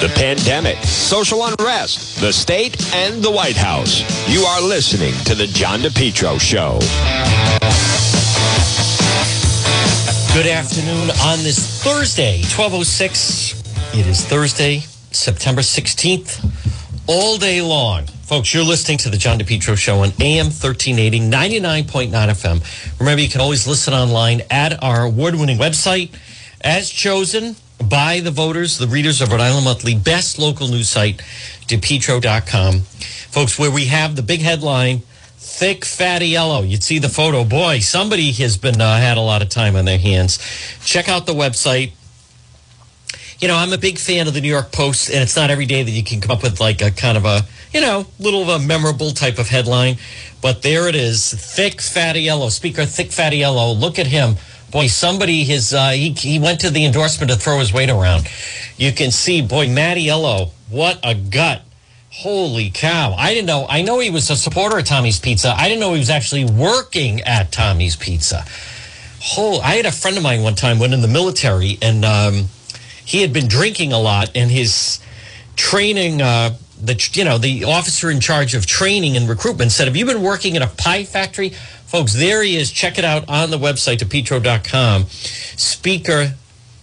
the pandemic, social unrest, the state, and the White House. You are listening to The John DePetro Show. Good afternoon on this Thursday, 1206. It is Thursday, September 16th, all day long. Folks, you're listening to the John DePetro Show on AM 1380, 99.9 FM. Remember, you can always listen online at our award winning website, as chosen by the voters, the readers of Rhode Island Monthly, best local news site, DePetro.com. Folks, where we have the big headline, thick fatty yellow. You'd see the photo. Boy, somebody has been uh, had a lot of time on their hands. Check out the website. You know, I'm a big fan of the New York Post, and it's not every day that you can come up with like a kind of a, you know, little of a memorable type of headline. But there it is, thick fatty yellow. Speaker, thick fatty yellow. Look at him boy, somebody his uh, he he went to the endorsement to throw his weight around. You can see, boy, Mattiello, what a gut! Holy cow! I didn't know. I know he was a supporter of Tommy's Pizza. I didn't know he was actually working at Tommy's Pizza. Whole, I had a friend of mine one time went in the military, and um, he had been drinking a lot, and his training. Uh, the you know the officer in charge of training and recruitment said, "Have you been working in a pie factory?" Folks, there he is. Check it out on the website, depetro.com. Speaker,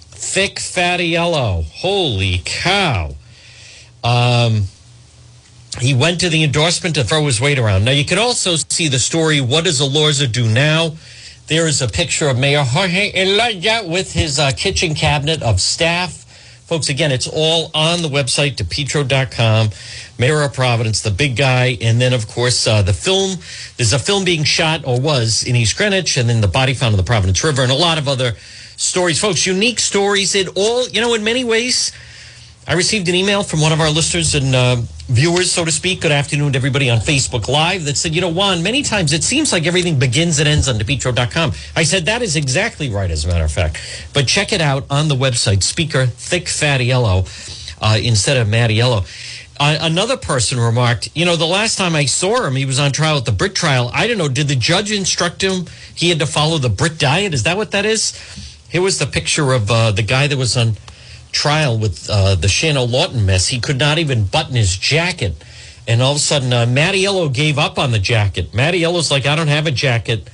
thick, fatty yellow. Holy cow. Um, he went to the endorsement to throw his weight around. Now, you can also see the story, What does Elorza do now? There is a picture of Mayor Jorge Elorza with his uh, kitchen cabinet of staff. Folks, again, it's all on the website, depetro.com. Mayor of Providence, the big guy. And then, of course, uh, the film. There's a film being shot, or was, in East Greenwich, and then the body found in the Providence River, and a lot of other stories. Folks, unique stories. It all, you know, in many ways, I received an email from one of our listeners and uh, viewers, so to speak. Good afternoon to everybody on Facebook Live that said, you know, Juan, many times it seems like everything begins and ends on DePetro.com. I said, that is exactly right, as a matter of fact. But check it out on the website, Speaker Thick Fatty Yellow uh, instead of Matty Yellow. Uh, another person remarked, you know, the last time I saw him, he was on trial at the Britt trial. I don't know, did the judge instruct him he had to follow the Britt diet? Is that what that is? Here was the picture of uh, the guy that was on trial with uh, the Shannon Lawton mess. He could not even button his jacket. And all of a sudden, uh, Mattiello gave up on the jacket. Mattiello's like, I don't have a jacket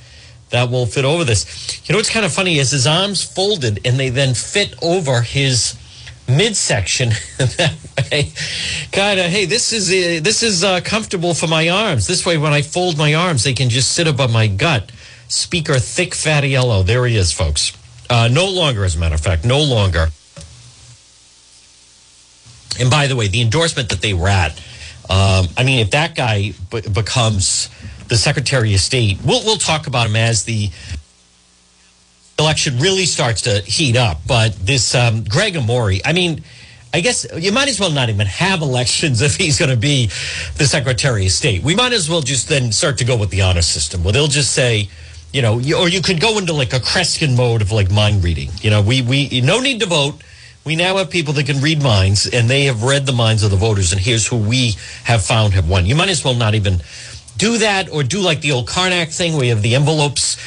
that will fit over this. You know what's kind of funny is his arms folded and they then fit over his midsection that way. Kind of, hey, this is uh, this is uh, comfortable for my arms. This way, when I fold my arms, they can just sit above my gut. Speaker, thick fatty yellow. There he is, folks. Uh, no longer, as a matter of fact, no longer. And by the way, the endorsement that they were at, um, I mean, if that guy b- becomes the Secretary of State, we'll, we'll talk about him as the election really starts to heat up. But this um, Gregg Amore, I mean, I guess you might as well not even have elections if he's going to be the Secretary of State. We might as well just then start to go with the honor system, where they'll just say, you know, or you could go into like a Kreskin mode of like mind reading. You know, we we no need to vote. We now have people that can read minds, and they have read the minds of the voters. And here's who we have found have won. You might as well not even do that, or do like the old Karnak thing, where you have the envelopes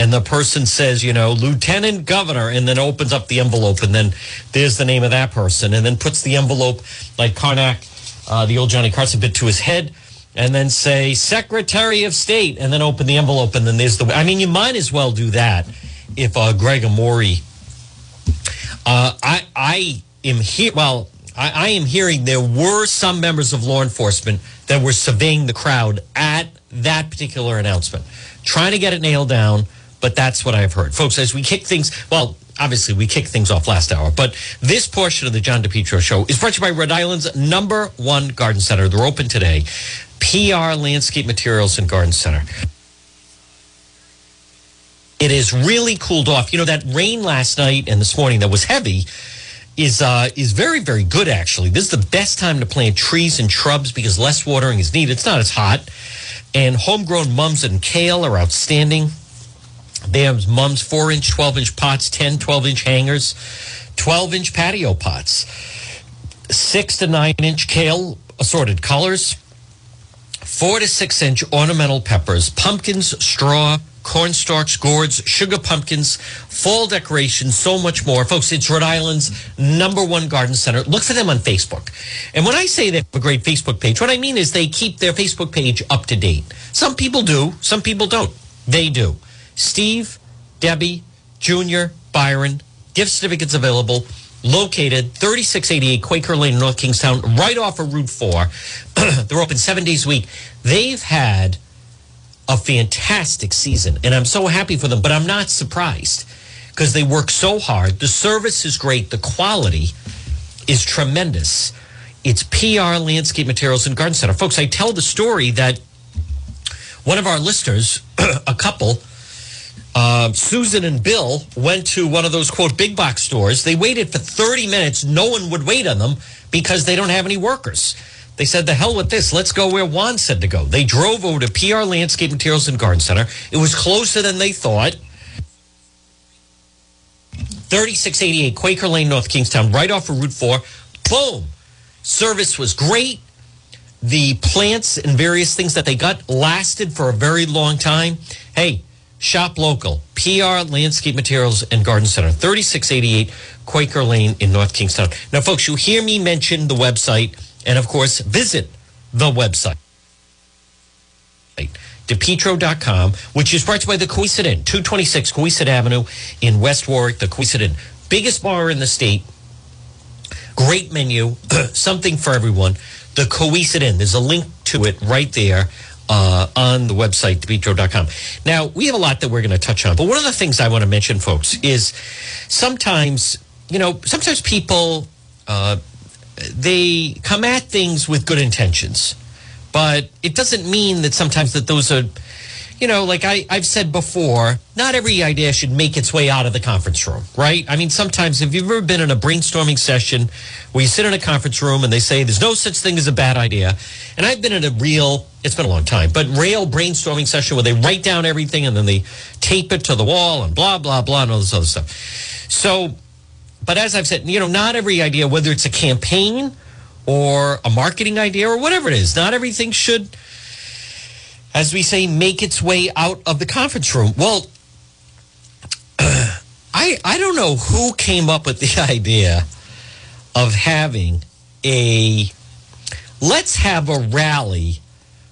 and the person says, you know, Lieutenant Governor, and then opens up the envelope, and then there's the name of that person, and then puts the envelope like Karnak, uh, the old Johnny Carson bit to his head, and then say Secretary of State, and then open the envelope, and then there's the. I mean, you might as well do that if uh, Gregg Amore. Uh, I I am here. Well, I, I am hearing there were some members of law enforcement that were surveying the crowd at that particular announcement, trying to get it nailed down but that's what I've heard. Folks, as we kick things, well, obviously we kicked things off last hour, but this portion of the John DePetro show is brought to you by Rhode Island's number one garden center. They're open today. PR Landscape Materials and Garden Center. It is really cooled off. You know, that rain last night and this morning that was heavy is uh, is very, very good, actually. This is the best time to plant trees and shrubs because less watering is needed. It's not as hot. And homegrown mums and kale are outstanding. They have mums 4 inch, 12 inch pots, 10, 12 inch hangers, 12 inch patio pots, 6 to 9 inch kale, assorted colors, 4 to 6 inch ornamental peppers, pumpkins, straw, cornstalks, gourds, sugar pumpkins, fall decorations, so much more. Folks, it's Rhode Island's number one garden center. Look for them on Facebook. And when I say they have a great Facebook page, what I mean is they keep their Facebook page up to date. Some people do, some people don't. They do. Steve, Debbie, Junior, Byron, gift certificates available located 3688 Quaker Lane, North Kingstown, right off of Route 4. They're open seven days a week. They've had a fantastic season, and I'm so happy for them, but I'm not surprised because they work so hard. The service is great, the quality is tremendous. It's PR Landscape Materials and Garden Center. Folks, I tell the story that one of our listeners, a couple, uh, Susan and Bill went to one of those quote big box stores. They waited for 30 minutes. No one would wait on them because they don't have any workers. They said, the hell with this. Let's go where Juan said to go. They drove over to PR Landscape Materials and Garden Center. It was closer than they thought. 3688 Quaker Lane, North Kingstown, right off of Route 4. Boom. Service was great. The plants and various things that they got lasted for a very long time. Hey, Shop local, PR Landscape Materials and Garden Center, 3688 Quaker Lane in North Kingstown. Now, folks, you hear me mention the website and, of course, visit the website. DePetro.com, which is right by the Cowesett 226 Cowesett Avenue in West Warwick, the Cowesett Biggest bar in the state. Great menu, something for everyone. The Cowesett There's a link to it right there uh, on the website, depetro.com. Now, we have a lot that we're going to touch on, but one of the things I want to mention, folks, is sometimes, you know, sometimes people, uh, they come at things with good intentions, but it doesn't mean that sometimes that those are you know, like I, I've said before, not every idea should make its way out of the conference room, right? I mean, sometimes if you've ever been in a brainstorming session where you sit in a conference room and they say there's no such thing as a bad idea, and I've been in a real, it's been a long time, but real brainstorming session where they write down everything and then they tape it to the wall and blah, blah, blah, and all this other stuff. So, but as I've said, you know, not every idea, whether it's a campaign or a marketing idea or whatever it is, not everything should as we say, make its way out of the conference room. Well, I I don't know who came up with the idea of having a let's have a rally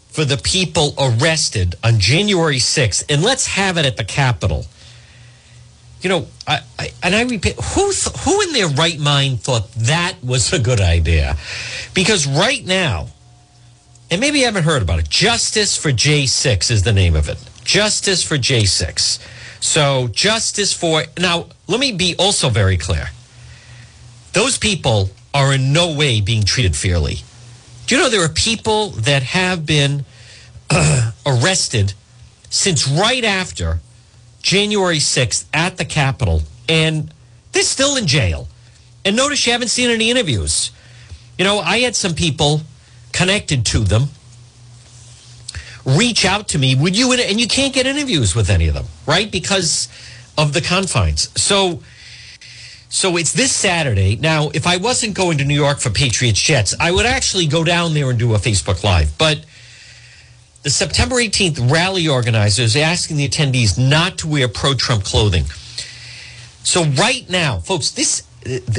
for the people arrested on January 6th and let's have it at the Capitol. You know, I, I and I repeat, who who in their right mind thought that was a good idea? Because right now, and maybe you haven't heard about it. Justice for J6 is the name of it. Justice for J6. So, justice for. Now, let me be also very clear. Those people are in no way being treated fairly. Do you know there are people that have been uh, arrested since right after January 6th at the Capitol, and they're still in jail. And notice you haven't seen any interviews. You know, I had some people connected to them reach out to me would you and you can't get interviews with any of them right because of the confines so so it's this saturday now if i wasn't going to new york for patriots jets i would actually go down there and do a facebook live but the september 18th rally organizers are asking the attendees not to wear pro-trump clothing so right now folks this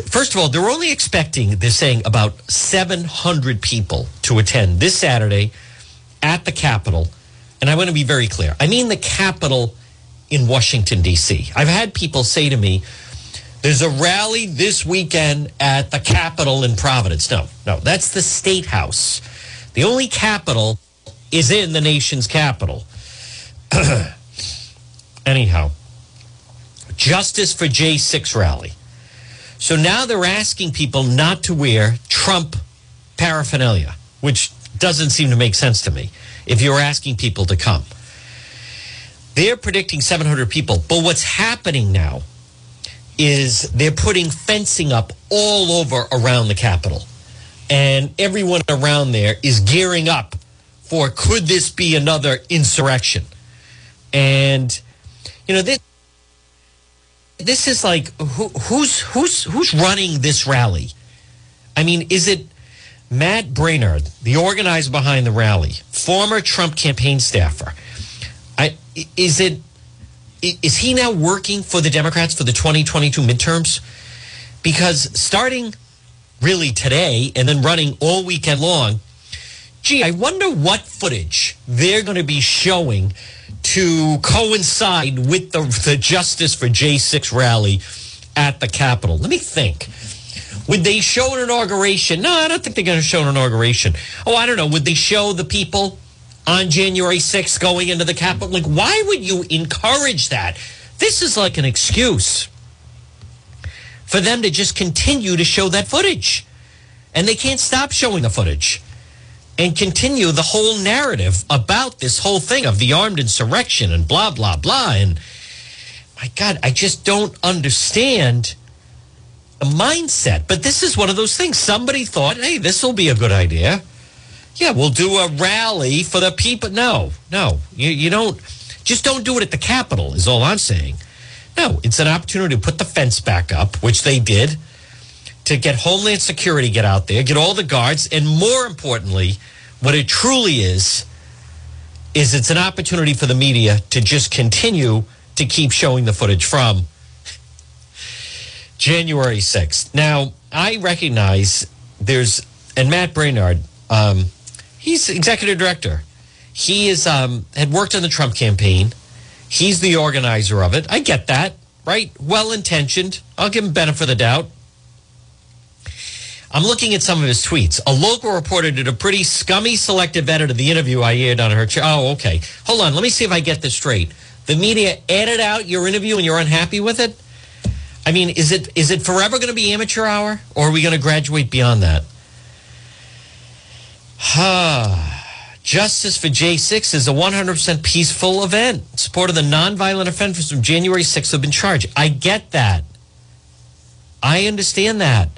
first of all, they're only expecting, they're saying about 700 people to attend this Saturday at the Capitol. And I want to be very clear. I mean the Capitol in Washington, D.C. I've had people say to me, there's a rally this weekend at the Capitol in Providence. No, no, that's the State House. The only Capitol is in the nation's capital. Anyhow, Justice for J6 rally. So now they're asking people not to wear Trump paraphernalia, which doesn't seem to make sense to me if you're asking people to come. They're predicting 700 people. But what's happening now is they're putting fencing up all over around the Capitol. And everyone around there is gearing up for could this be another insurrection? And, you know, this this is like who, who's who's who's running this rally? I mean, is it Matt Braynard, the organizer behind the rally, former Trump campaign staffer? I, is it is he now working for the Democrats for the 2022 midterms? Because starting really today and then running all weekend long, gee, I wonder what footage they're going to be showing to coincide with the, the Justice for J6 rally at the Capitol. Let me think. Would they show an inauguration? No, I don't think they're going to show an inauguration. Oh, I don't know. Would they show the people on January 6th going into the Capitol? Like, why would you encourage that? This is like an excuse for them to just continue to show that footage. And they can't stop showing the footage and continue the whole narrative about this whole thing of the armed insurrection and blah, blah, blah. And my God, I just don't understand the mindset. But this is one of those things. Somebody thought, hey, this will be a good idea. Yeah, we'll do a rally for the people. No, no, you, you don't. Just don't do it at the Capitol, is all I'm saying. No, it's an opportunity to put the fence back up, which they did, to get Homeland Security get out there, get all the guards, and more importantly, what it truly is, is it's an opportunity for the media to just continue to keep showing the footage from January 6th. Now, I recognize there's, and Matt Braynard, um, he's executive director. He is um, had worked on the Trump campaign. He's the organizer of it. I get that, right? Well intentioned. I'll give him benefit of the doubt. I'm looking at some of his tweets. A local reporter did a pretty scummy selective edit of the interview I aired on her. Ch- oh, okay. Hold on. Let me see if I get this straight. The media edited out your interview and you're unhappy with it? I mean, is it is it forever going to be amateur hour, or are we going to graduate beyond that? Justice for J6 is a 100% peaceful event. Support of the nonviolent offenders from January 6th have been charged. I get that. I understand that.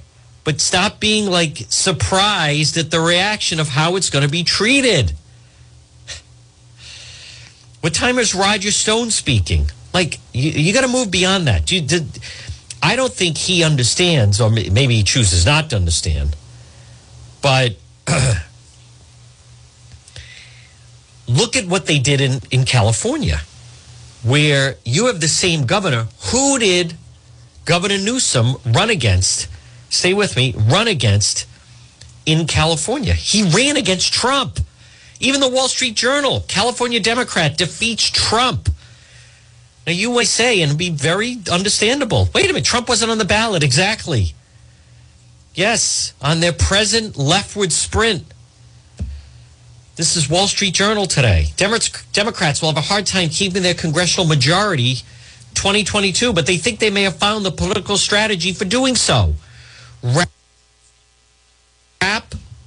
But stop being like surprised at the reaction of how it's going to be treated. What time is Roger Stone speaking? Like, you, you got to move beyond that. I don't think he understands, or maybe he chooses not to understand. But look at what they did in, in California, where you have the same governor. Who did Governor Newsom run against? Stay with me, run against in California. He ran against Trump. Even the Wall Street Journal, California Democrat defeats Trump. Now, you may say, and be very understandable. Wait a minute, Trump wasn't on the ballot. Exactly. Yes, on their present leftward sprint. This is Wall Street Journal today. Democrats will have a hard time keeping their congressional majority 2022, but they think they may have found the political strategy for doing so. Wrap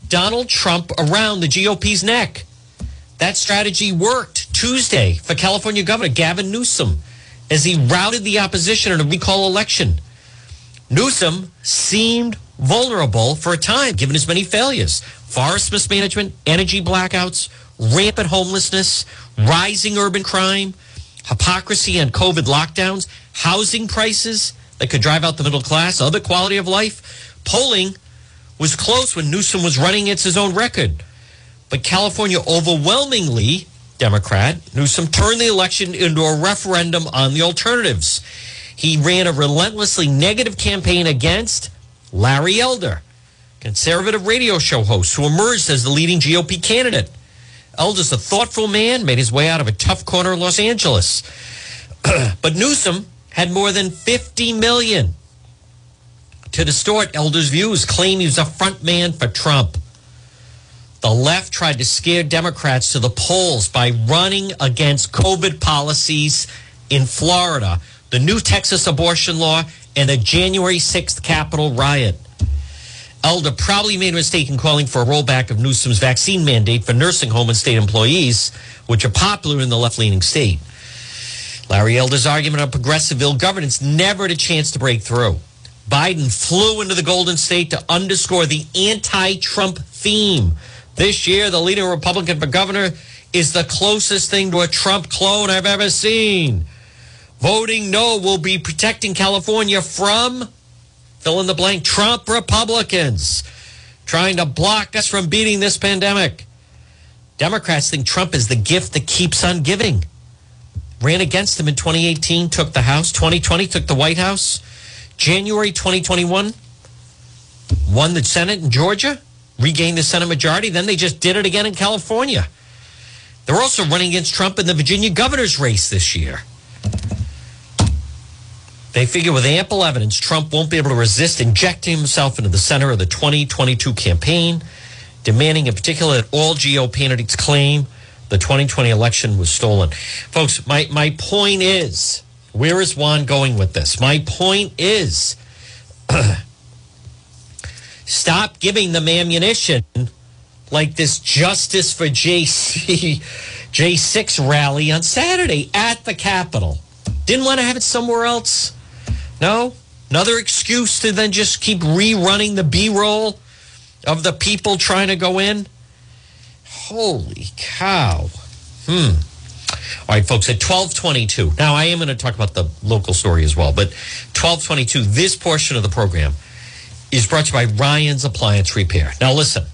Donald Trump around the GOP's neck. That strategy worked Tuesday for California Governor Gavin Newsom as he routed the opposition in a recall election. Newsom seemed vulnerable for a time, given his many failures forest mismanagement, energy blackouts, rampant homelessness, rising urban crime, hypocrisy and COVID lockdowns, housing prices that could drive out the middle class, other quality of life. Polling was close when Newsom was running against his own record. But California overwhelmingly Democrat, Newsom turned the election into a referendum on the alternatives. He ran a relentlessly negative campaign against Larry Elder, conservative radio show host who emerged as the leading GOP candidate. Elder's a thoughtful man, made his way out of a tough corner in Los Angeles. but Newsom had more than 50 million to distort Elder's views, claim he was a front man for Trump. The left tried to scare Democrats to the polls by running against COVID policies in Florida, the new Texas abortion law, and the January 6th Capitol riot. Elder probably made a mistake in calling for a rollback of Newsom's vaccine mandate for nursing home and state employees, which are popular in the left leaning state. Larry Elder's argument on progressive ill governance never had a chance to break through. Biden flew into the Golden State to underscore the anti Trump theme. This year, the leading Republican for governor is the closest thing to a Trump clone I've ever seen. Voting no will be protecting California from fill in the blank Trump Republicans trying to block us from beating this pandemic. Democrats think Trump is the gift that keeps on giving. Ran against him in 2018, took the House. 2020 took the White House. January 2021 won the Senate in Georgia, regained the Senate majority. Then they just did it again in California. They're also running against Trump in the Virginia governor's race this year. They figure with ample evidence, Trump won't be able to resist injecting himself into the center of the 2022 campaign, demanding in particular that all GOP candidates claim the 2020 election was stolen. Folks, my, my point is where is Juan going with this? My point is stop giving them ammunition like this Justice for JC J6 rally on Saturday at the Capitol. Didn't want to have it somewhere else. No, another excuse to then just keep rerunning the B roll of the people trying to go in. Holy cow. Hmm. All right, folks, at 1222. Now, I am going to talk about the local story as well, but 1222, this portion of the program is brought to you by Ryan's Appliance Repair. Now, listen,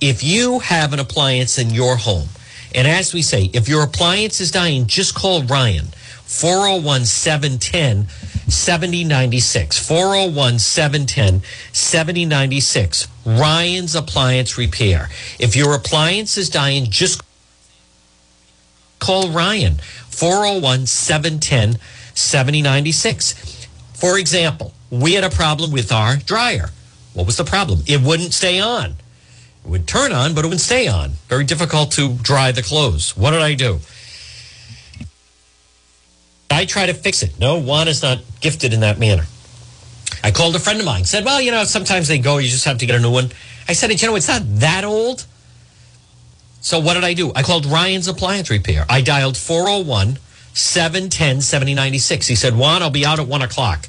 if you have an appliance in your home, and as we say, if your appliance is dying, just call Ryan. 401 710 7096. 401 710 7096. Ryan's Appliance Repair. If your appliance is dying, just call Ryan. 401 710 7096. For example, we had a problem with our dryer. What was the problem? It wouldn't stay on. It would turn on, but it wouldn't stay on. Very difficult to dry the clothes. What did I do? I try to fix it. No, Juan is not gifted in that manner. I called a friend of mine, said, Well, you know, sometimes they go, you just have to get a new one. I said, You know, it's not that old. So what did I do? I called Ryan's Appliance Repair. I dialed 401 710 7096. He said, Juan, I'll be out at one o'clock.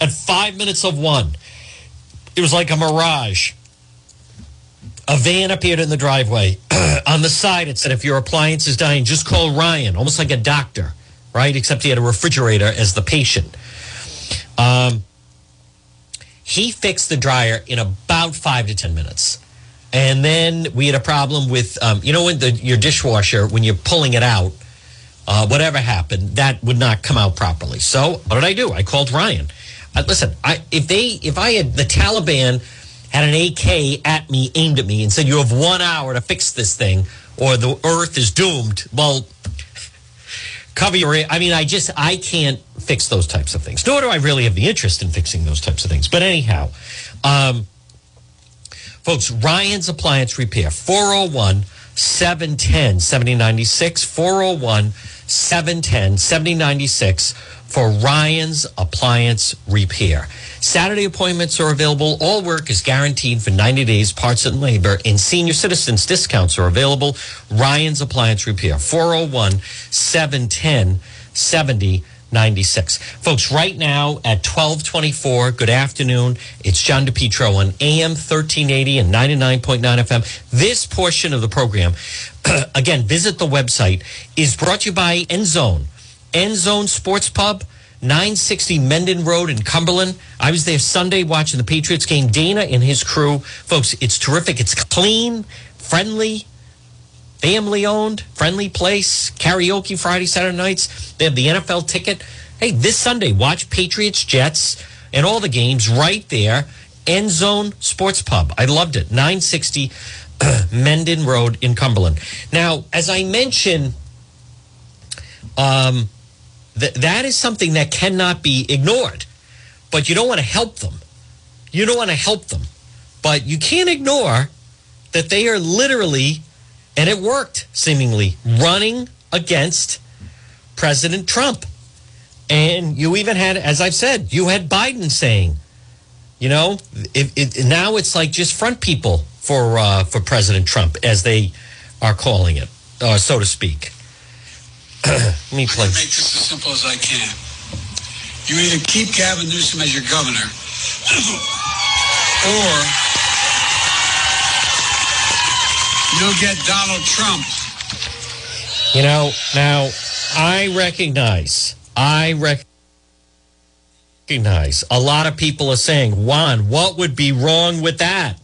At five minutes of one, it was like a mirage. A van appeared in the driveway. On the side, it said, If your appliance is dying, just call Ryan, almost like a doctor right? Except he had a refrigerator as the patient. Um, he fixed the dryer in about five to 10 minutes. And then we had a problem with, um, you know, when the, your dishwasher, when you're pulling it out, uh, whatever happened, that would not come out properly. So what did I do? I called Ryan. Uh, listen, I, if they, if I had the Taliban had an AK at me, aimed at me, and said, "You have one hour to fix this thing, or the Earth is doomed," well, cover your i mean i just i can't fix those types of things nor do i really have the interest in fixing those types of things but anyhow um, folks ryan's appliance repair 401 710 7096 401 710 7096 for Ryan's Appliance Repair. Saturday appointments are available. All work is guaranteed for 90 days, parts and labor, and senior citizens discounts are available. Ryan's Appliance Repair, 401 710 7096. Folks, right now at 1224, good afternoon. It's John DePetro on AM 1380 and 99.9 FM. This portion of the program, again, visit the website, is brought to you by Endzone. End Zone Sports Pub, 960 Mendon Road in Cumberland. I was there Sunday watching the Patriots game. Dana and his crew, folks, it's terrific. It's clean, friendly, family owned, friendly place. Karaoke Friday, Saturday nights. They have the NFL ticket. Hey, this Sunday, watch Patriots, Jets, and all the games right there. End Zone Sports Pub. I loved it. 960 Mendon Road in Cumberland. Now, as I mentioned, um, Th- that is something that cannot be ignored. But you don't want to help them. You don't want to help them. But you can't ignore that they are literally, and it worked seemingly, running against President Trump. And you even had, as I've said, you had Biden saying, you know, it, it, now it's like just front people for uh, for President Trump, as they are calling it, uh, so to speak. Let me play. make this as simple as I can. You either keep Gavin Newsom as your governor, or you'll get Donald Trump. You know, now I recognize, I recognize a lot of people are saying, Juan, what would be wrong with that?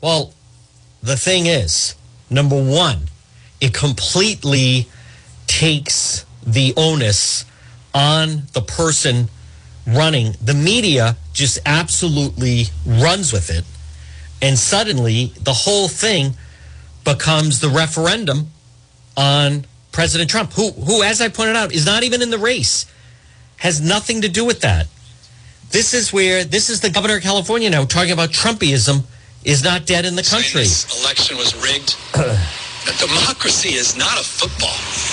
Well, the thing is, number one, it completely takes the onus on the person running. The media just absolutely runs with it. And suddenly the whole thing becomes the referendum on President Trump, who, who, as I pointed out, is not even in the race, has nothing to do with that. This is where this is the governor of California now talking about Trumpism is not dead in the country. This election was rigged. democracy is not a football.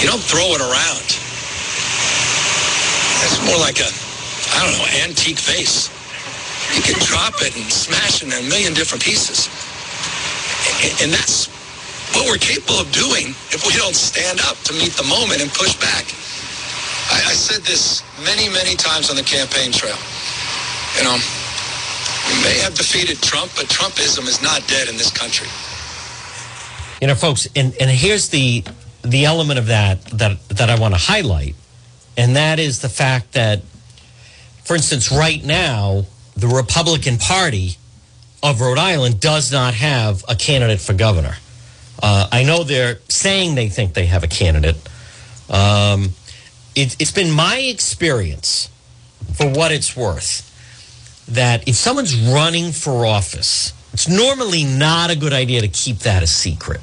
You don't throw it around. It's more like a, I don't know, antique vase. You can drop it and smash it in a million different pieces. And that's what we're capable of doing if we don't stand up to meet the moment and push back. I, I said this many, many times on the campaign trail. You know, we may have defeated Trump, but Trumpism is not dead in this country. You know, folks, and, and here's the the element of that that that I want to highlight, and that is the fact that, for instance, right now, the Republican Party of Rhode Island does not have a candidate for governor. Uh, I know they're saying they think they have a candidate. Um, it, it's been my experience, for what it's worth, that if someone's running for office, it's normally not a good idea to keep that a secret.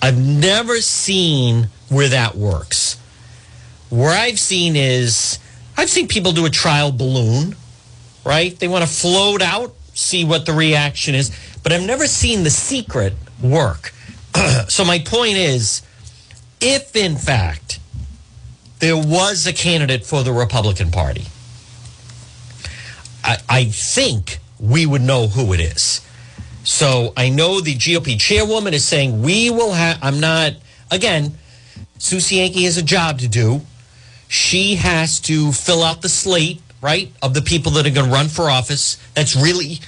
I've never seen where that works. Where I've seen is I've seen people do a trial balloon, right? They want to float out, see what the reaction is, but I've never seen the secret work. so my point is if in fact there was a candidate for the Republican Party, I, I think we would know who it is. So I know the GOP chairwoman is saying we will have. I'm not again. Susie Yankee has a job to do. She has to fill out the slate, right, of the people that are going to run for office. That's really,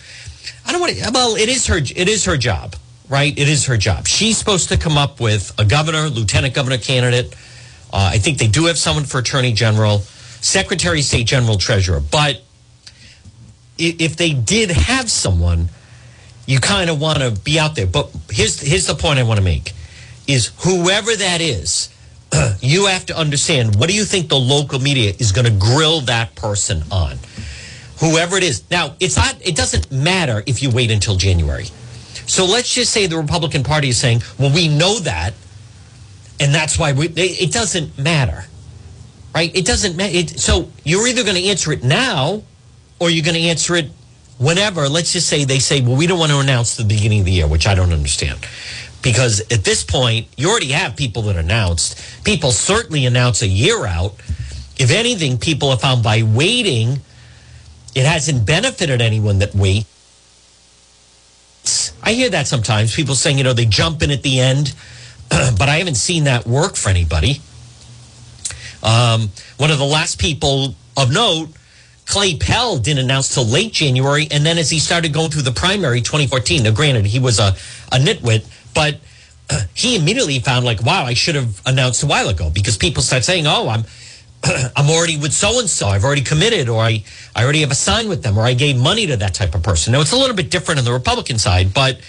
I don't want to. Well, it is her. It is her job, right? It is her job. She's supposed to come up with a governor, lieutenant governor candidate. Uh, I think they do have someone for attorney general, secretary, state general, treasurer. But if they did have someone you kind of want to be out there. But here's here's the point I want to make: is whoever that is, you have to understand what do you think the local media is going to grill that person on, whoever it is. Now it's not. It doesn't matter if you wait until January. So let's just say the Republican Party is saying, "Well, we know that, and that's why we." It doesn't matter, right? It doesn't matter. so you're either going to answer it now, or you're going to answer it whenever, let's just say they say, well, we don't want to announce the beginning of the year, which I don't understand. Because at this point, you already have people that announced. People certainly announce a year out. If anything, people have found by waiting, it hasn't benefited anyone that waits. I hear that sometimes. People saying, you know, they jump in at the end, but I haven't seen that work for anybody. Um, one of the last people of note Clay Pell didn't announce till late January, and then as he started going through the primary 2014, now granted he was a, a nitwit, but uh, he immediately found like, wow, I should have announced a while ago because people start saying, oh, I'm I'm already with so and so. I've already committed, or I, I already have a sign with them, or I gave money to that type of person. Now it's a little bit different on the Republican side, but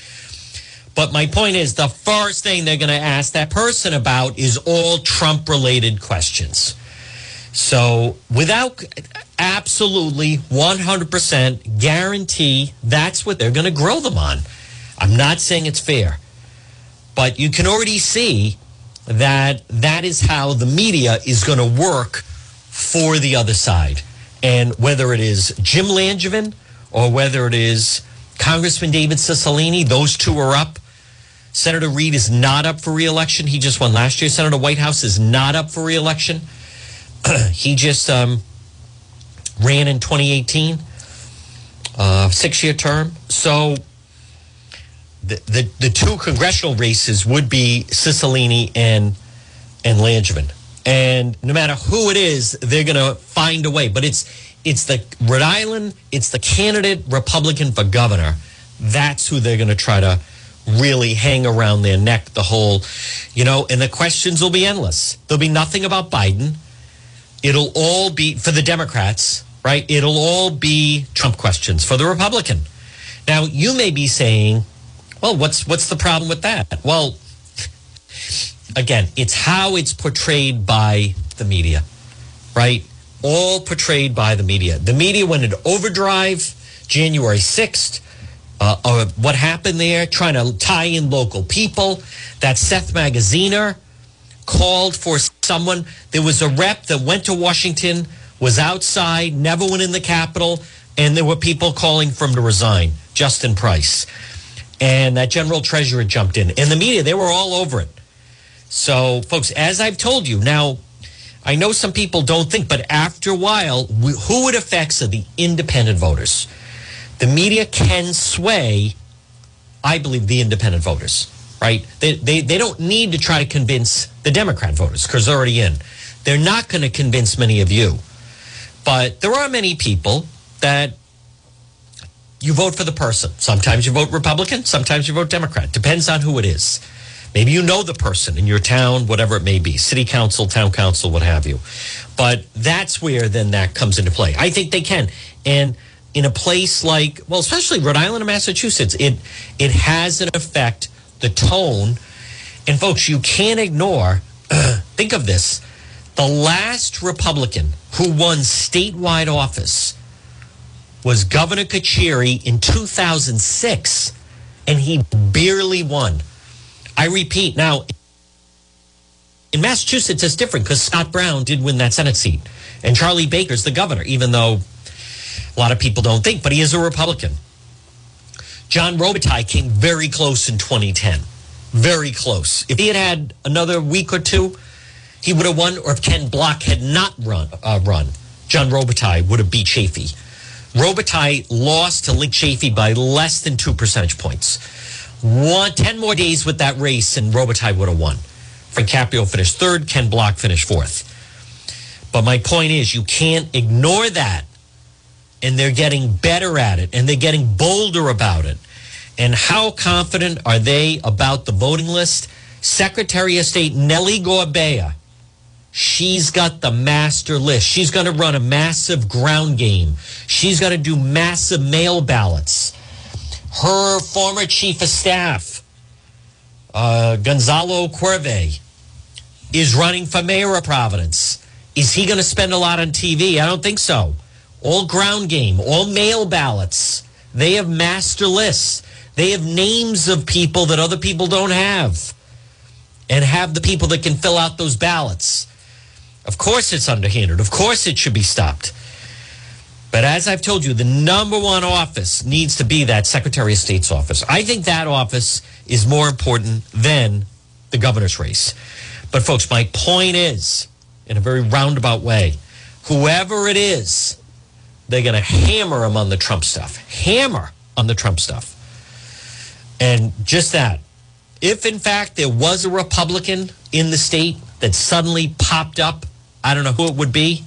but my point is the first thing they're going to ask that person about is all Trump related questions. So without absolutely 100% guarantee that's what they're going to grow them on. I'm not saying it's fair, but you can already see that that is how the media is going to work for the other side. And whether it is Jim Langevin or whether it is Congressman David Cicilline, those two are up. Senator Reed is not up for reelection. He just won last year. Senator Whitehouse is not up for reelection. he just um, ran in 2018, uh, six year term. So the, the, the two congressional races would be Cicilline and and Langevin. And no matter who it is, they're going to find a way. But it's it's the Rhode Island, it's the candidate Republican for governor. That's who they're going to try to really hang around their neck the whole, you know, and the questions will be endless. There'll be nothing about Biden. It'll all be for the Democrats, right? It'll all be Trump questions for the Republican. Now, you may be saying, well, what's what's the problem with that? Well, again, it's how it's portrayed by the media, right? All portrayed by the media. The media went into overdrive January 6th. Uh, what happened there, trying to tie in local people. That Seth Magaziner called for someone. There was a rep that went to Washington, was outside, never went in the Capitol, and there were people calling for him to resign. Justin Price. And that general treasurer jumped in. And the media, they were all over it. So, folks, as I've told you, now, I know some people don't think, but after a while, who it affects are the independent voters. The media can sway, I believe, the independent voters, right? They, they, they don't need to try to convince the Democrat voters because they're already in. They're not going to convince many of you. But there are many people that you vote for the person. Sometimes you vote Republican, sometimes you vote Democrat. Depends on who it is. Maybe you know the person in your town, whatever it may be, city council, town council, what have you. But that's where then that comes into play. I think they can. And in a place like, well, especially Rhode Island and Massachusetts, it it has an effect, the tone. And folks, you can't ignore, think of this. The last Republican who won statewide office was Governor Carcieri in 2006, and he barely won. I repeat, now, in Massachusetts, it's different because Scott Brown did win that Senate seat, and Charlie Baker's the governor, even though a lot of people don't think, but he is a Republican. John Robitaille came very close in 2010. Very close. If he had had another week or two, he would have won, or if Ken Block had not run, uh, run John Robitaille would have beat Chafee. Robitaille lost to Linc Chafee by less than two percentage points. One, 10 more days with that race, and Robitaille would have won. Frank Caprio finished third, Ken Block finished fourth. But my point is, you can't ignore that. And they're getting better at it, and they're getting bolder about it. And how confident are they about the voting list? Secretary of State Nellie Gorbea She's got the master list. She's going to run a massive ground game. She's going to do massive mail ballots. Her former chief of staff, uh, Gonzalo Cuervo, is running for mayor of Providence. Is he going to spend a lot on TV? I don't think so. All ground game, all mail ballots. They have master lists. They have names of people that other people don't have and have the people that can fill out those ballots. Of course, it's underhanded. Of course, it should be stopped. But as I've told you, the number one office needs to be that Secretary of State's office. I think that office is more important than the governor's race. But, folks, my point is, in a very roundabout way, whoever it is, they're going to hammer him on the Trump stuff. Hammer on the Trump stuff. And just that. If, in fact, there was a Republican in the state that suddenly popped up I don't know who it would be.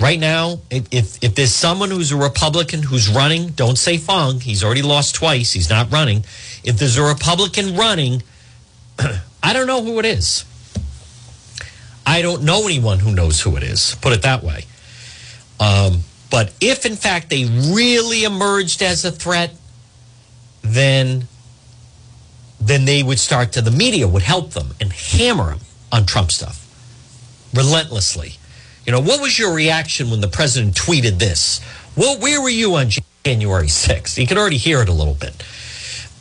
Right now, if if there's someone who's a Republican who's running, don't say Fung. He's already lost twice. He's not running. If there's a Republican running, I don't know who it is. I don't know anyone who knows who it is. Put it that way. Um, but if in fact they really emerged as a threat, then then they would start to the media would help them and hammer them on Trump stuff relentlessly. You know, what was your reaction when the president tweeted this? Well, where were you on January 6th? You can already hear it a little bit.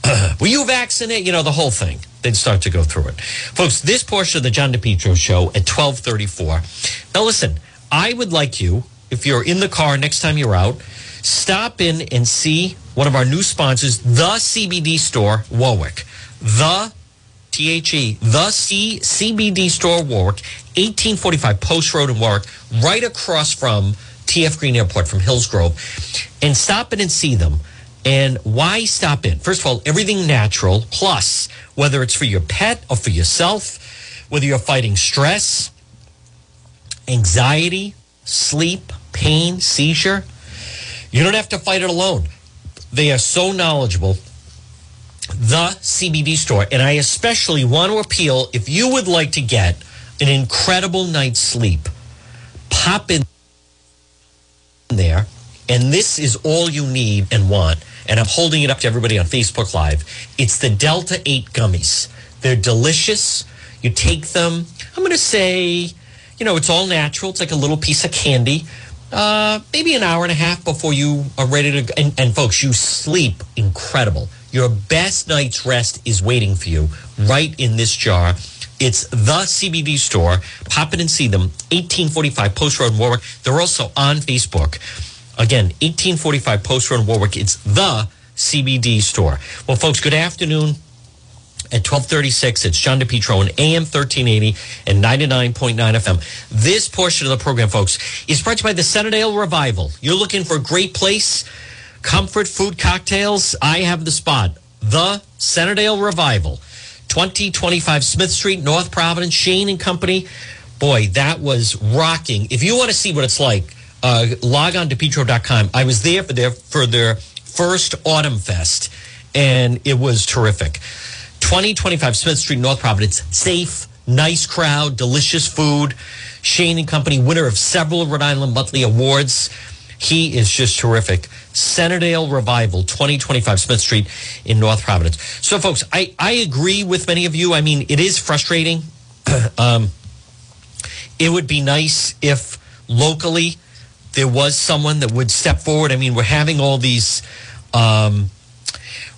Uh, were you vaccinated? You know, the whole thing. They'd start to go through it. Folks, this portion of the John DePetro show at 1234. Now, listen, I would like you, if you're in the car next time you're out, stop in and see one of our new sponsors, the CBD store, Warwick. The T-H-E, the C CBD store Warwick, 1845 Post Road in Warwick, right across from TF Green Airport from Hillsgrove. And stop in and see them. And why stop in? First of all, everything natural, plus whether it's for your pet or for yourself, whether you're fighting stress, anxiety, sleep, pain, seizure, you don't have to fight it alone. They are so knowledgeable the CBD store. And I especially want to appeal if you would like to get an incredible night's sleep, pop in there. And this is all you need and want. And I'm holding it up to everybody on Facebook Live. It's the Delta 8 gummies. They're delicious. You take them, I'm going to say, you know, it's all natural. It's like a little piece of candy. Uh, maybe an hour and a half before you are ready to. And, and folks, you sleep incredible. Your best night's rest is waiting for you right in this jar. It's the CBD store. Pop in and see them. 1845 Post Road, Warwick. They're also on Facebook. Again, 1845 Post Road, Warwick. It's the CBD store. Well, folks, good afternoon. At 1236, it's John DePetro on AM 1380 and 99.9 FM. This portion of the program, folks, is brought to you by the Centerdale Revival. You're looking for a great place, comfort, food, cocktails. I have the spot. The Centerdale Revival. 2025 Smith Street, North Providence, Shane and Company. Boy, that was rocking. If you want to see what it's like, uh, log on to petro.com. I was there for their, for their first Autumn Fest, and it was terrific. 2025 Smith Street, North Providence. Safe, nice crowd, delicious food. Shane and Company, winner of several Rhode Island Monthly Awards. He is just terrific. Centerdale Revival, 2025 Smith Street in North Providence. So, folks, I, I agree with many of you. I mean, it is frustrating. um, it would be nice if locally there was someone that would step forward. I mean, we're having all these. Um,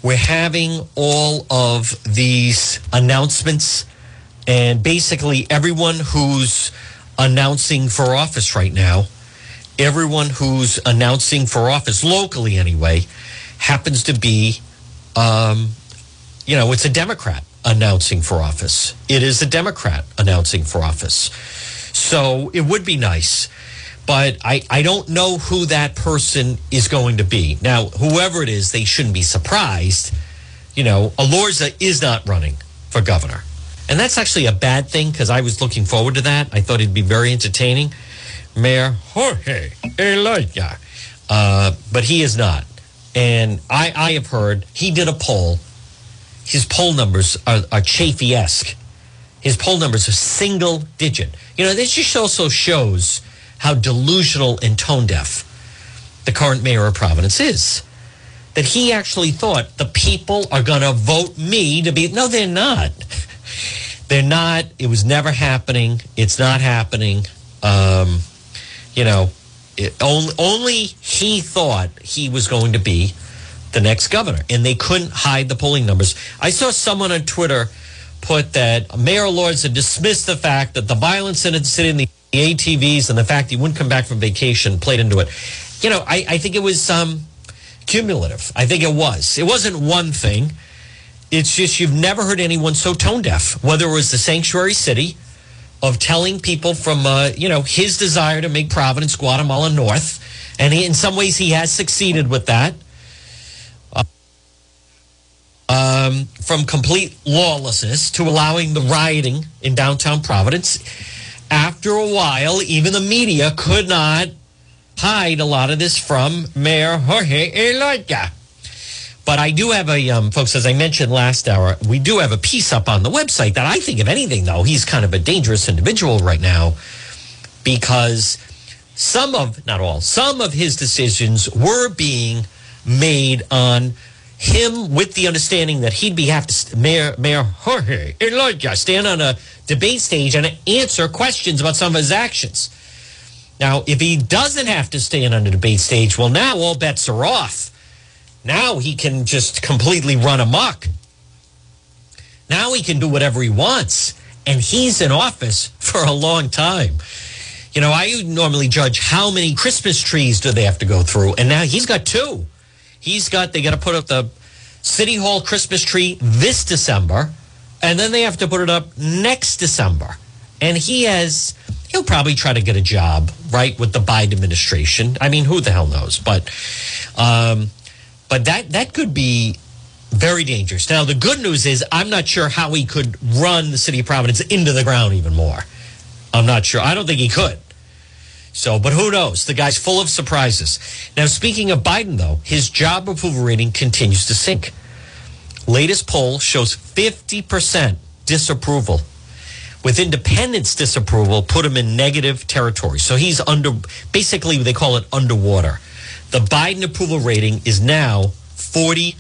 we're having all of these announcements, and basically everyone who's announcing for office right now everyone who's announcing for office locally anyway happens to be um, you know it's a democrat announcing for office. It is a democrat announcing for office. So it would be nice but I, I don't know who that person is going to be now whoever it is they shouldn't be surprised you know Elorza is not running for governor and that's actually a bad thing because i was looking forward to that i thought it'd be very entertaining Mayor Jorge Elorza. Uh, but he is not. And I, I have heard he did a poll. His poll numbers are, are Chafee esque. His poll numbers are single digit. You know, this just also shows how delusional and tone deaf the current mayor of Providence is. That he actually thought the people are going to vote me to be. No, they're not. They're not. It was never happening. It's not happening. Um, you know, it, only, only he thought he was going to be the next governor, and they couldn't hide the polling numbers. I saw someone on Twitter put that Mayor Elorza had dismissed the fact that the violence in the city in the ATVs and the fact he wouldn't come back from vacation played into it. You know, I, I think it was um, cumulative. I think it was. It wasn't one thing. It's just you've never heard anyone so tone deaf, whether it was the sanctuary city of telling people from uh, you know his desire to make Providence Guatemala North, and he, in some ways he has succeeded with that. Uh, um, from complete lawlessness to allowing the rioting in downtown Providence. After a while, even the media could not hide a lot of this from Mayor Jorge Elorza. But I do have a, um, folks, as I mentioned last hour, we do have a piece up on the website that I think, if anything, though, he's kind of a dangerous individual right now because some of, not all, some of his decisions were being made on him with the understanding that he'd be have to, Mayor, Mayor Jorge Elorza, stand on a debate stage and answer questions about some of his actions. Now, if he doesn't have to stand on the debate stage, well, now all bets are off now he can just completely run amok. Now he can do whatever he wants. And he's in office for a long time. You know, I normally judge how many Christmas trees do they have to go through. And now he's got two. He's got, they got to put up the City Hall Christmas tree this December. And then they have to put it up next December. And he has, he'll probably try to get a job, right, with the Biden administration. I mean, who the hell knows? But, um, but that that could be very dangerous. Now, the good news is I'm not sure how he could run the city of Providence into the ground even more. I'm not sure. I don't think he could. So, but who knows? The guy's full of surprises. Now, speaking of Biden, though, his job approval rating continues to sink. Latest poll shows 50% disapproval. With independents disapproval, put him in negative territory. So he's under, basically, they call it underwater. The Biden approval rating is now 42%.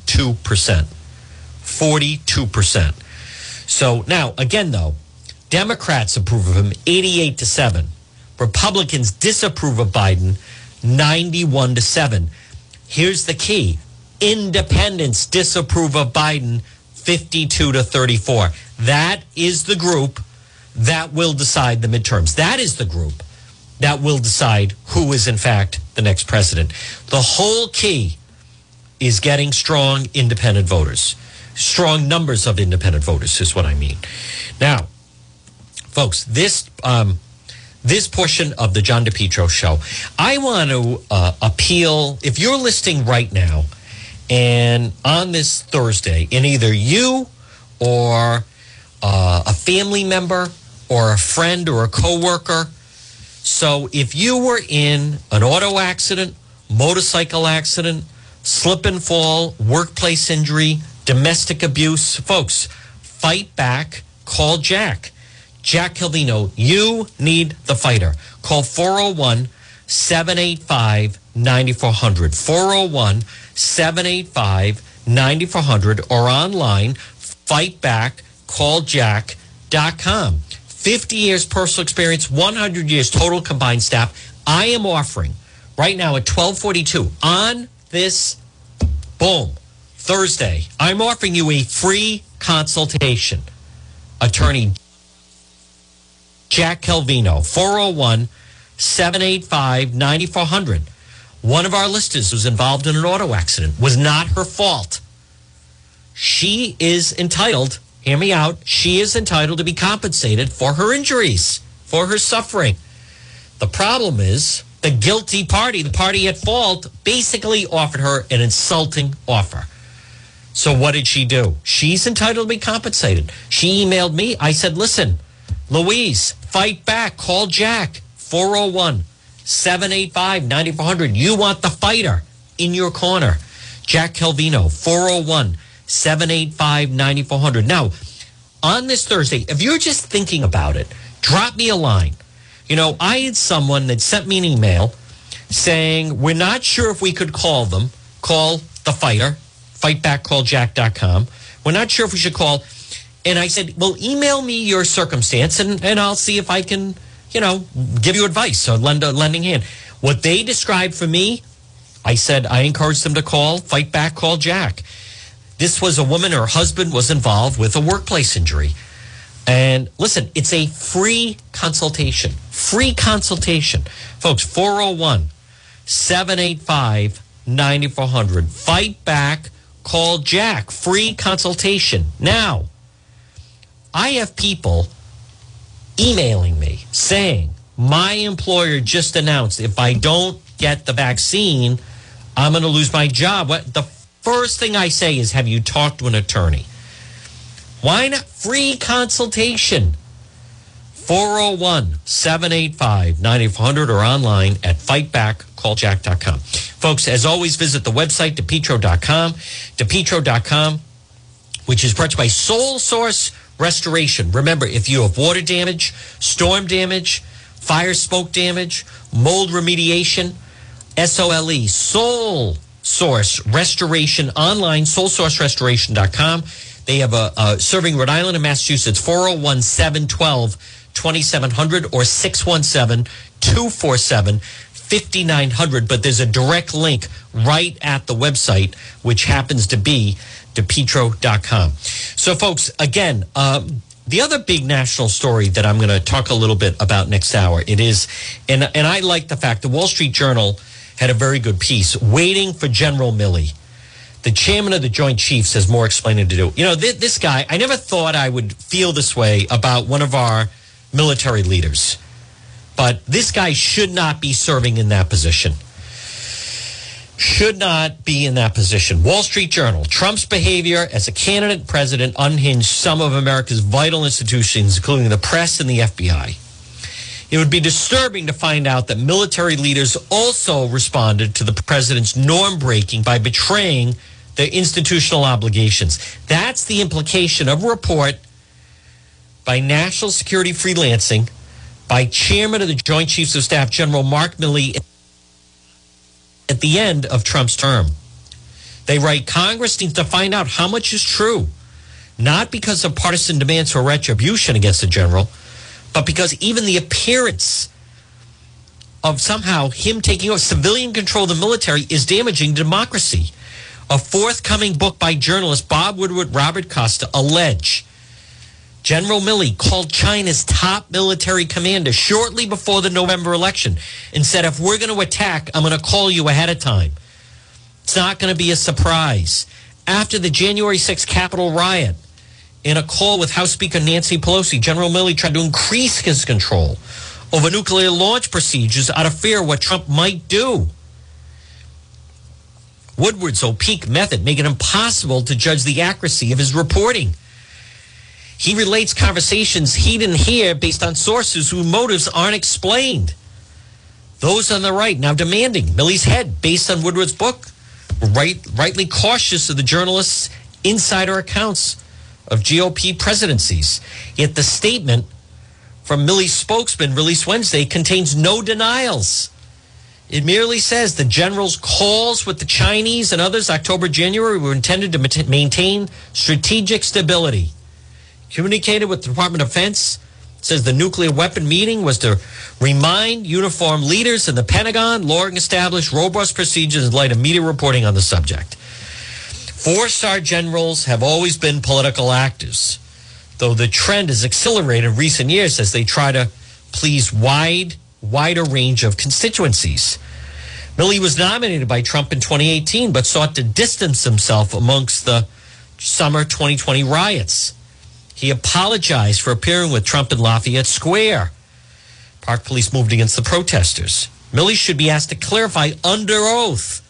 42%. So now, again, though, Democrats approve of him 88 to 7. Republicans disapprove of Biden 91 to 7. Here's the key independents disapprove of Biden 52 to 34. That is the group that will decide the midterms. That is the group that will decide who is, in fact, the next president. The whole key is getting strong independent voters. Strong numbers of independent voters is what I mean. Now, folks, this um, this portion of the John DePetro show, I want to uh, appeal. If you're listening right now, and on this Thursday, and either you or uh, a family member or a friend or a coworker. So if you were in an auto accident, motorcycle accident, slip and fall, workplace injury, domestic abuse, folks, fight back. Call Jack. Jack Calvino, you need the fighter. Call 401 785 9400. 401 785 9400 or online, fightbackcalljack.com. 50 years personal experience, 100 years total combined staff. I am offering right now at 1242 on this boom Thursday. I'm offering you a free consultation. Attorney Jack Calvino, 401 785 9400. One of our listeners was involved in an auto accident. Was not her fault. She is entitled, hear me out, she is entitled to be compensated for her injuries, for her suffering. The problem is the guilty party, the party at fault, basically offered her an insulting offer. So what did she do? She's entitled to be compensated. She emailed me. I said, listen, Louise, fight back. Call Jack, 401 785 9400. You want the fighter in your corner. Jack Calvino, 401 785 9400. Now, on this Thursday, if you're just thinking about it, drop me a line. You know, I had someone that sent me an email saying, We're not sure if we could call them, call the fighter, fightbackcalljack.com. We're not sure if we should call. And I said, Well, email me your circumstance and, and I'll see if I can, you know, give you advice or lend a lending hand. What they described for me, I said, I encouraged them to call, fight back, call Jack. This was a woman, her husband was involved with a workplace injury. And listen, it's a free consultation. Free consultation. Folks, 401 785 9400. Fight back. Call Jack. Free consultation. Now, I have people emailing me saying, my employer just announced if I don't get the vaccine, I'm going to lose my job. What the first thing I say is, have you talked to an attorney? Why not free consultation? 401 785 9400 or online at fightbackcalljack.com. Folks, as always, visit the website, depetro.com, depetro.com, which is brought to you by Soul Source Restoration. Remember, if you have water damage, storm damage, fire smoke damage, mold remediation, SOLE, Soul Source Restoration online, soulsourcerestoration.com. They have a, a serving Rhode Island and Massachusetts 401 712 2700 or 617 247 5900. But there's a direct link right at the website, which happens to be depetro.com. So, folks, again, um, the other big national story that I'm going to talk a little bit about next hour, it is, and, and I like the fact the Wall Street Journal had a very good piece, waiting for General Milley the chairman of the Joint Chiefs has more explaining to do. You know, th- this guy, I never thought I would feel this way about one of our military leaders. But this guy should not be serving in that position. Should not be in that position. Wall Street Journal Trump's behavior as a candidate president unhinged some of America's vital institutions, including the press and the FBI. It would be disturbing to find out that military leaders also responded to the president's norm breaking by betraying their institutional obligations. That's the implication of a report by National Security Freelancing by Chairman of the Joint Chiefs of Staff, General Mark Milley, at the end of Trump's term. They write Congress needs to find out how much is true. not because of partisan demands for retribution against the general, but because even the appearance of somehow him taking over civilian control of the military is damaging democracy. A forthcoming book by journalist Bob Woodward, Robert Costa allege General Milley called China's top military commander shortly before the November election and said, if we're going to attack, I'm going to call you ahead of time. It's not going to be a surprise. After the January 6th Capitol riot, in a call with House Speaker Nancy Pelosi, General Milley tried to increase his control over nuclear launch procedures out of fear what Trump might do. Woodward's opaque method make it impossible to judge the accuracy of his reporting. He relates conversations he didn't hear based on sources whose motives aren't explained. Those on the right now demanding Milley's head based on Woodward's book, right, rightly cautious of the journalists' insider accounts of GOP presidencies. Yet the statement from Milley's spokesman released Wednesday contains no denials. It merely says the general's calls with the Chinese and others October, January were intended to maintain strategic stability. Communicated with the Department of Defense says the nuclear weapon meeting was to remind uniformed leaders in the Pentagon long established robust procedures in light of media reporting on the subject. Four star generals have always been political actors, though the trend has accelerated in recent years as they try to please wide wider range of constituencies. Milley was nominated by Trump in 2018, but sought to distance himself amongst the summer 2020 riots. He apologized for appearing with Trump in Lafayette Square. Park police moved against the protesters. Milley should be asked to clarify under oath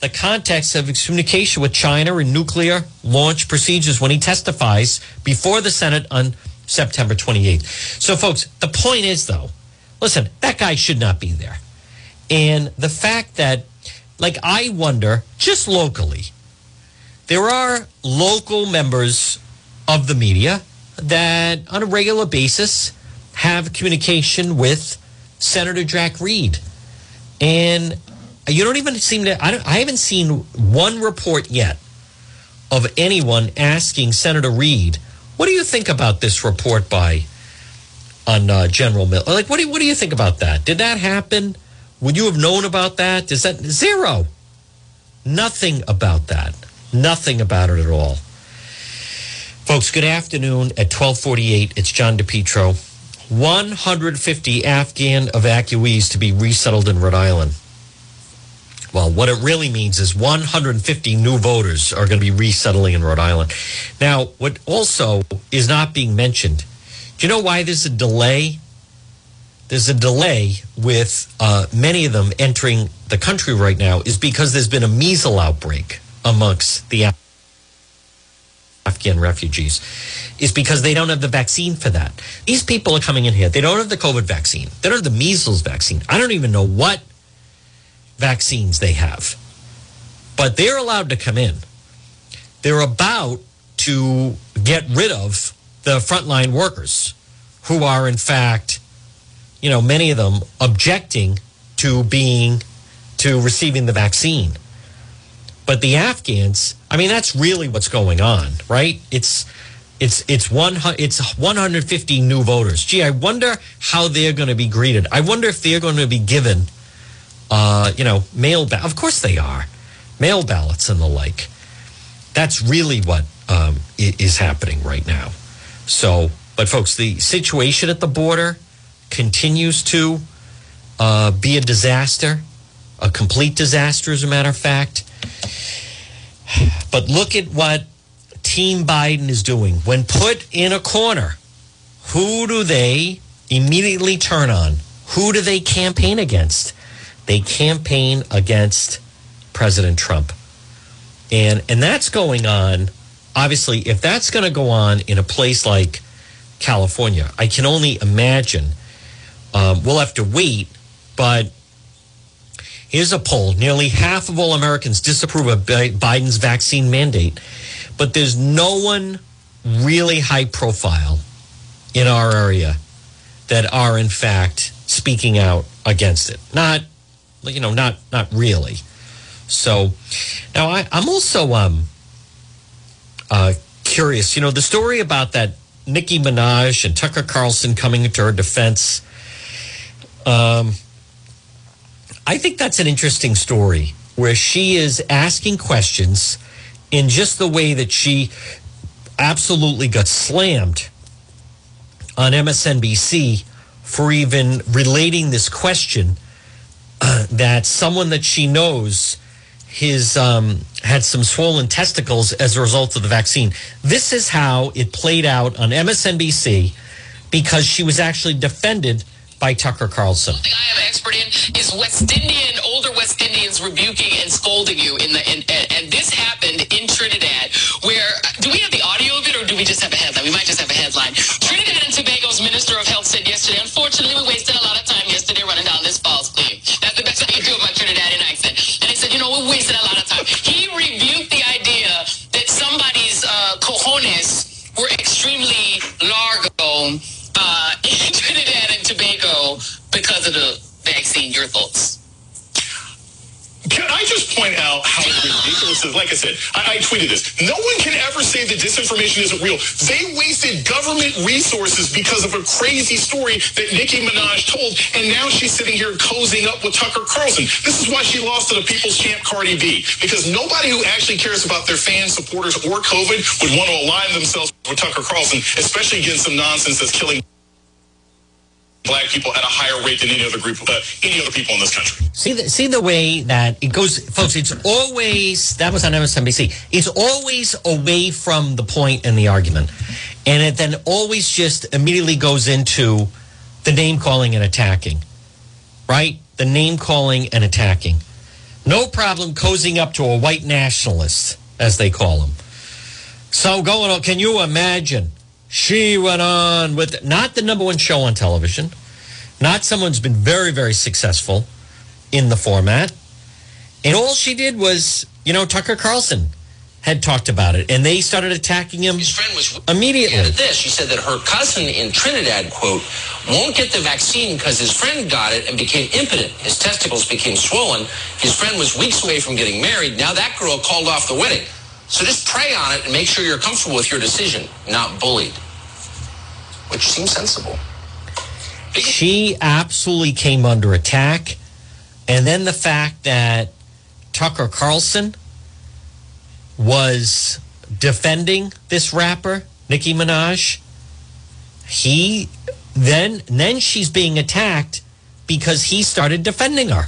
the context of his communication with China and nuclear launch procedures when he testifies before the Senate on September 28th. So, folks, the point is, though, listen, that guy should not be there. And the fact that, like, I wonder, just locally, there are local members of the media that on a regular basis have communication with Senator Jack Reed. And you don't even seem to, I, I haven't seen one report yet of anyone asking Senator Reed, what do you think about this report by on uh, General Mill. Like, what do you, what do you think about that? Did that happen? Would you have known about that? Is that zero? Nothing about that. Nothing about it at all. Folks, good afternoon. At 1248, it's John DePetro. 150 Afghan evacuees to be resettled in Rhode Island. Well, what it really means is 150 new voters are going to be resettling in Rhode Island. Now, what also is not being mentioned do you know why there's a delay? There's a delay with uh, many of them entering the country right now is because there's been a measles outbreak amongst the Afghan refugees is because they don't have the vaccine for that. These people are coming in here. They don't have the COVID vaccine. They don't have the measles vaccine. I don't even know what vaccines they have. But they're allowed to come in. They're about to get rid of the frontline workers who are, in fact, you know, many of them objecting to being, to receiving the vaccine. But the Afghans, I mean, that's really what's going on, right? It's, it's, it's one, it's 150 new voters. Gee, I wonder how they're going to be greeted. I wonder if they're going to be given, uh, you know, mail ballot. Of course they are, mail ballots and the like. That's really what um, is happening right now. So, but folks, the situation at the border continues to uh, be a disaster, a complete disaster, as a matter of fact. But look at what Team Biden is doing. When put in a corner, who do they immediately turn on? Who do they campaign against? They campaign against President Trump. And and that's going on obviously, if that's going to go on in a place like California, I can only imagine. Um, we'll have to wait, but here's a poll: nearly half of all Americans disapprove of Biden's vaccine mandate, but there's no one really high profile in our area that are in fact speaking out against it. Not, you know, not not really. So now I, I'm also um, uh, curious. You know, the story about that Nicki Minaj and Tucker Carlson coming to her defense. Um, I think that's an interesting story where she is asking questions in just the way that she absolutely got slammed on MSNBC for even relating this question uh, that someone that she knows his um, had some swollen testicles as a result of the vaccine. This is how it played out on MSNBC because she was actually defended by Tucker Carlson. I am expert in is West Indian, older West Indians rebuking and scolding you in the and, and this Like I said, I, I tweeted this. No one can ever say that disinformation isn't real. They wasted government resources because of a crazy story that Nicki Minaj told, and now she's sitting here cozying up with Tucker Carlson. This is why she lost to the people's champ Cardi B, because nobody who actually cares about their fans, supporters, or COVID would want to align themselves with Tucker Carlson, especially against some nonsense that's killing black people at a higher rate than any other group, uh, any other people in this country. See the see the way that it goes, folks. It's always that was on MSNBC. It's always away from the point in the argument, and it then always just immediately goes into the name calling and attacking, right? The name calling and attacking. No problem cozying up to a white nationalist, as they call them. So going on, can you imagine? She went on with not the number one show on television, not someone who's been very, very successful in the format. And all she did was, you know, Tucker Carlson had talked about it, and they started attacking him His friend was immediately. added this. She said that her cousin in Trinidad, quote, won't get the vaccine because his friend got it and became impotent. His testicles became swollen. His friend was weeks away from getting married. Now that girl called off the wedding. So just pray on it and make sure you're comfortable with your decision, not bullied. Which seems sensible. She absolutely came under attack. And then the fact that Tucker Carlson was defending this rapper, Nicki Minaj, he then then she's being attacked because he started defending her.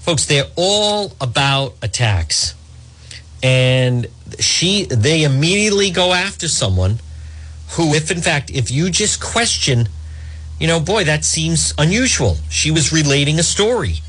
Folks, they're all about attacks. And she they immediately go after someone who if in fact if you just question you know, boy, that seems unusual. She was relating a story.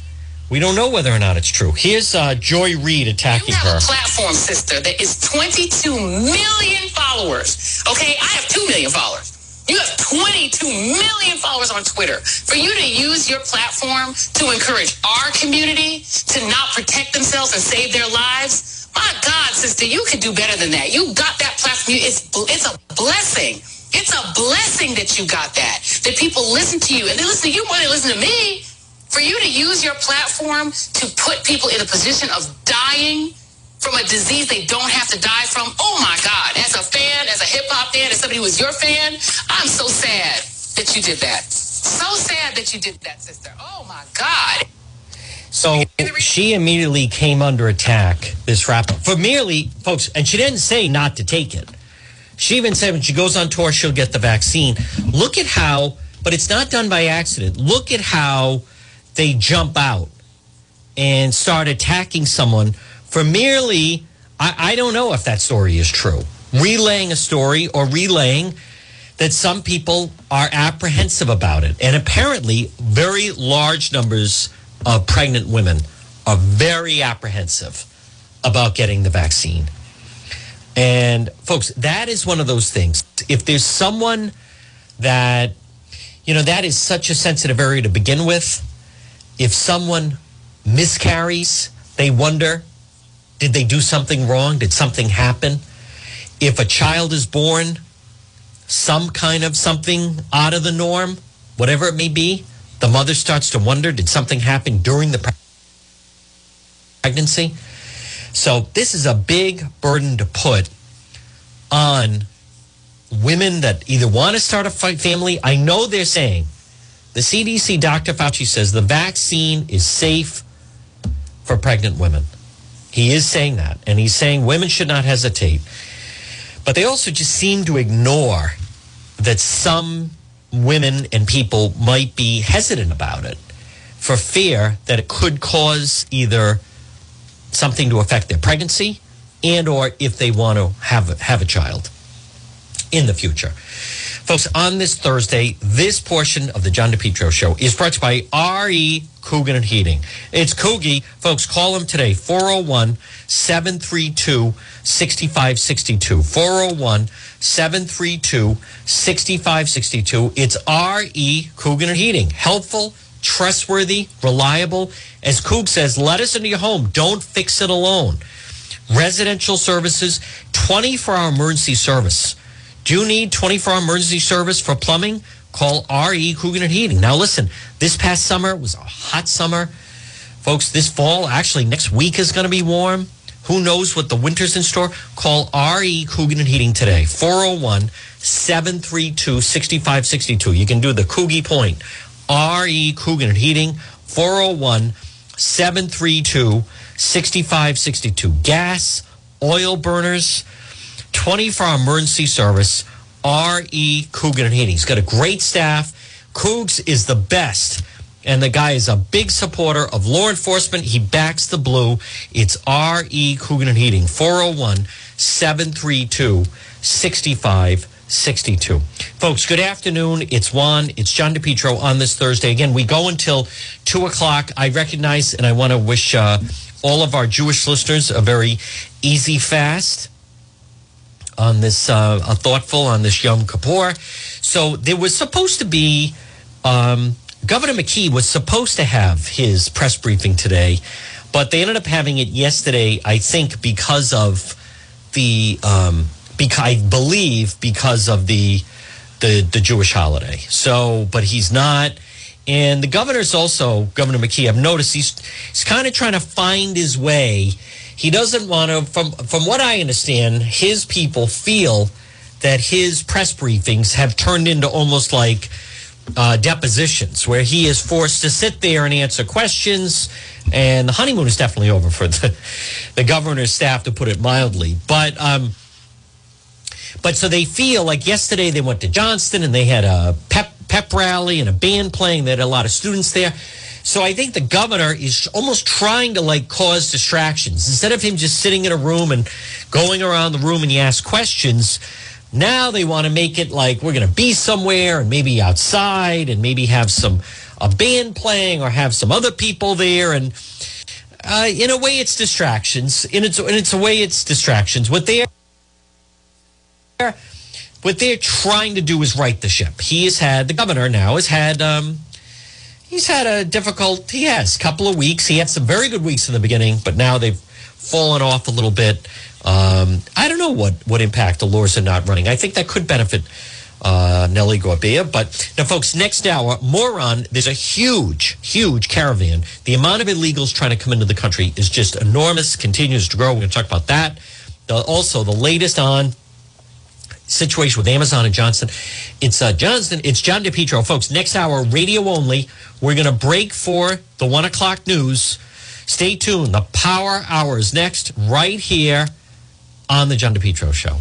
We don't know whether or not it's true. Here's uh, Joy Reid attacking her. platform, sister, that is 22 million followers. Okay, I have 2 million followers. You have 22 million followers on Twitter. For you to use your platform to encourage our community to not protect themselves and save their lives, my God, sister, you could do better than that. You got that platform. It's, it's a blessing. It's a blessing that you got that. That people listen to you and they listen to you more than they listen to me. For you to use your platform to put people in a position of dying from a disease they don't have to die from. Oh my God. As a fan, as a hip hop fan, as somebody who was your fan, I'm so sad that you did that. So sad that you did that, sister. Oh my God. So she immediately came under attack, this rapper, for merely, folks, and she didn't say not to take it. She even said when she goes on tour, she'll get the vaccine. Look at how, but it's not done by accident. Look at how they jump out and start attacking someone for merely, I, I don't know if that story is true, relaying a story or relaying that some people are apprehensive about it. And apparently, very large numbers of pregnant women are very apprehensive about getting the vaccine. And folks, that is one of those things. If there's someone that, you know, that is such a sensitive area to begin with, if someone miscarries, they wonder, did they do something wrong? Did something happen? If a child is born, some kind of something out of the norm, whatever it may be, the mother starts to wonder, did something happen during the pregnancy? So this is a big burden to put on women that either want to start a family. I know they're saying the CDC, Dr. Fauci says the vaccine is safe for pregnant women. He is saying that. And he's saying women should not hesitate. But they also just seem to ignore that some women and people might be hesitant about it for fear that it could cause either something to affect their pregnancy and or if they want to have have a child in the future. Folks, on this Thursday, this portion of the John DePetro show is brought to you by RE Coogan and Heating. It's Coogie. Folks, call them today, 401 732 6562. 401 732 6562. It's RE Coogan and Heating. Helpful, trustworthy, reliable. As Coog says, let us into your home. Don't fix it alone. Residential services, 24 hour emergency service. Do you need 24 hour emergency service for plumbing? Call RE Coogan and Heating. Now, listen, this past summer was a hot summer. Folks, this fall, actually, next week is going to be warm. Who knows what the winter's in store? Call RE Coogan and Heating today, 401 732 6562. You can do the Coogie point. RE Coogan Heating, 401 732 6562. Gas, oil burners, 24 hour emergency service, RE Coogan and Heating. He's got a great staff. Coogs is the best. And the guy is a big supporter of law enforcement. He backs the blue. It's RE Coogan and Heating, 401 732 6562. Folks, good afternoon. It's Juan. It's John DePetro on this Thursday. Again, we go until 2 o'clock. I recognize and I want to wish uh, all of our Jewish listeners a very easy fast on this, uh, a thoughtful on this Yom Kippur. So there was supposed to be, um, Governor McKee was supposed to have his press briefing today, but they ended up having it yesterday, I think, because of the, um, because I believe because of the, the, the Jewish holiday. So, but he's not. And the governor's also, Governor McKee, I've noticed he's, he's kind of trying to find his way. He doesn't want to, from, from what I understand, his people feel that his press briefings have turned into almost like uh, depositions where he is forced to sit there and answer questions. And the honeymoon is definitely over for the, the governor's staff, to put it mildly. But, um, but so they feel like yesterday they went to Johnston and they had a pep pep rally and a band playing. They had a lot of students there. So I think the governor is almost trying to like cause distractions instead of him just sitting in a room and going around the room and you ask questions. Now they want to make it like we're going to be somewhere and maybe outside and maybe have some a band playing or have some other people there and uh, in a way it's distractions. In its in its a way it's distractions. What they're what they're trying to do is right the ship. He has had the governor now has had um, he's had a difficult he has couple of weeks. He had some very good weeks in the beginning, but now they've fallen off a little bit. Um, I don't know what what impact the laws are not running. I think that could benefit uh, Nellie Gorbea. But now, folks, next hour, more on there's a huge, huge caravan. The amount of illegals trying to come into the country is just enormous, continues to grow. We're going to talk about that. The, also, the latest on situation with Amazon and Johnson. It's uh, Johnston. It's John DePetro, folks. Next hour, radio only. We're going to break for the one o'clock news. Stay tuned. The Power Hour is next, right here on the John DePetro Show.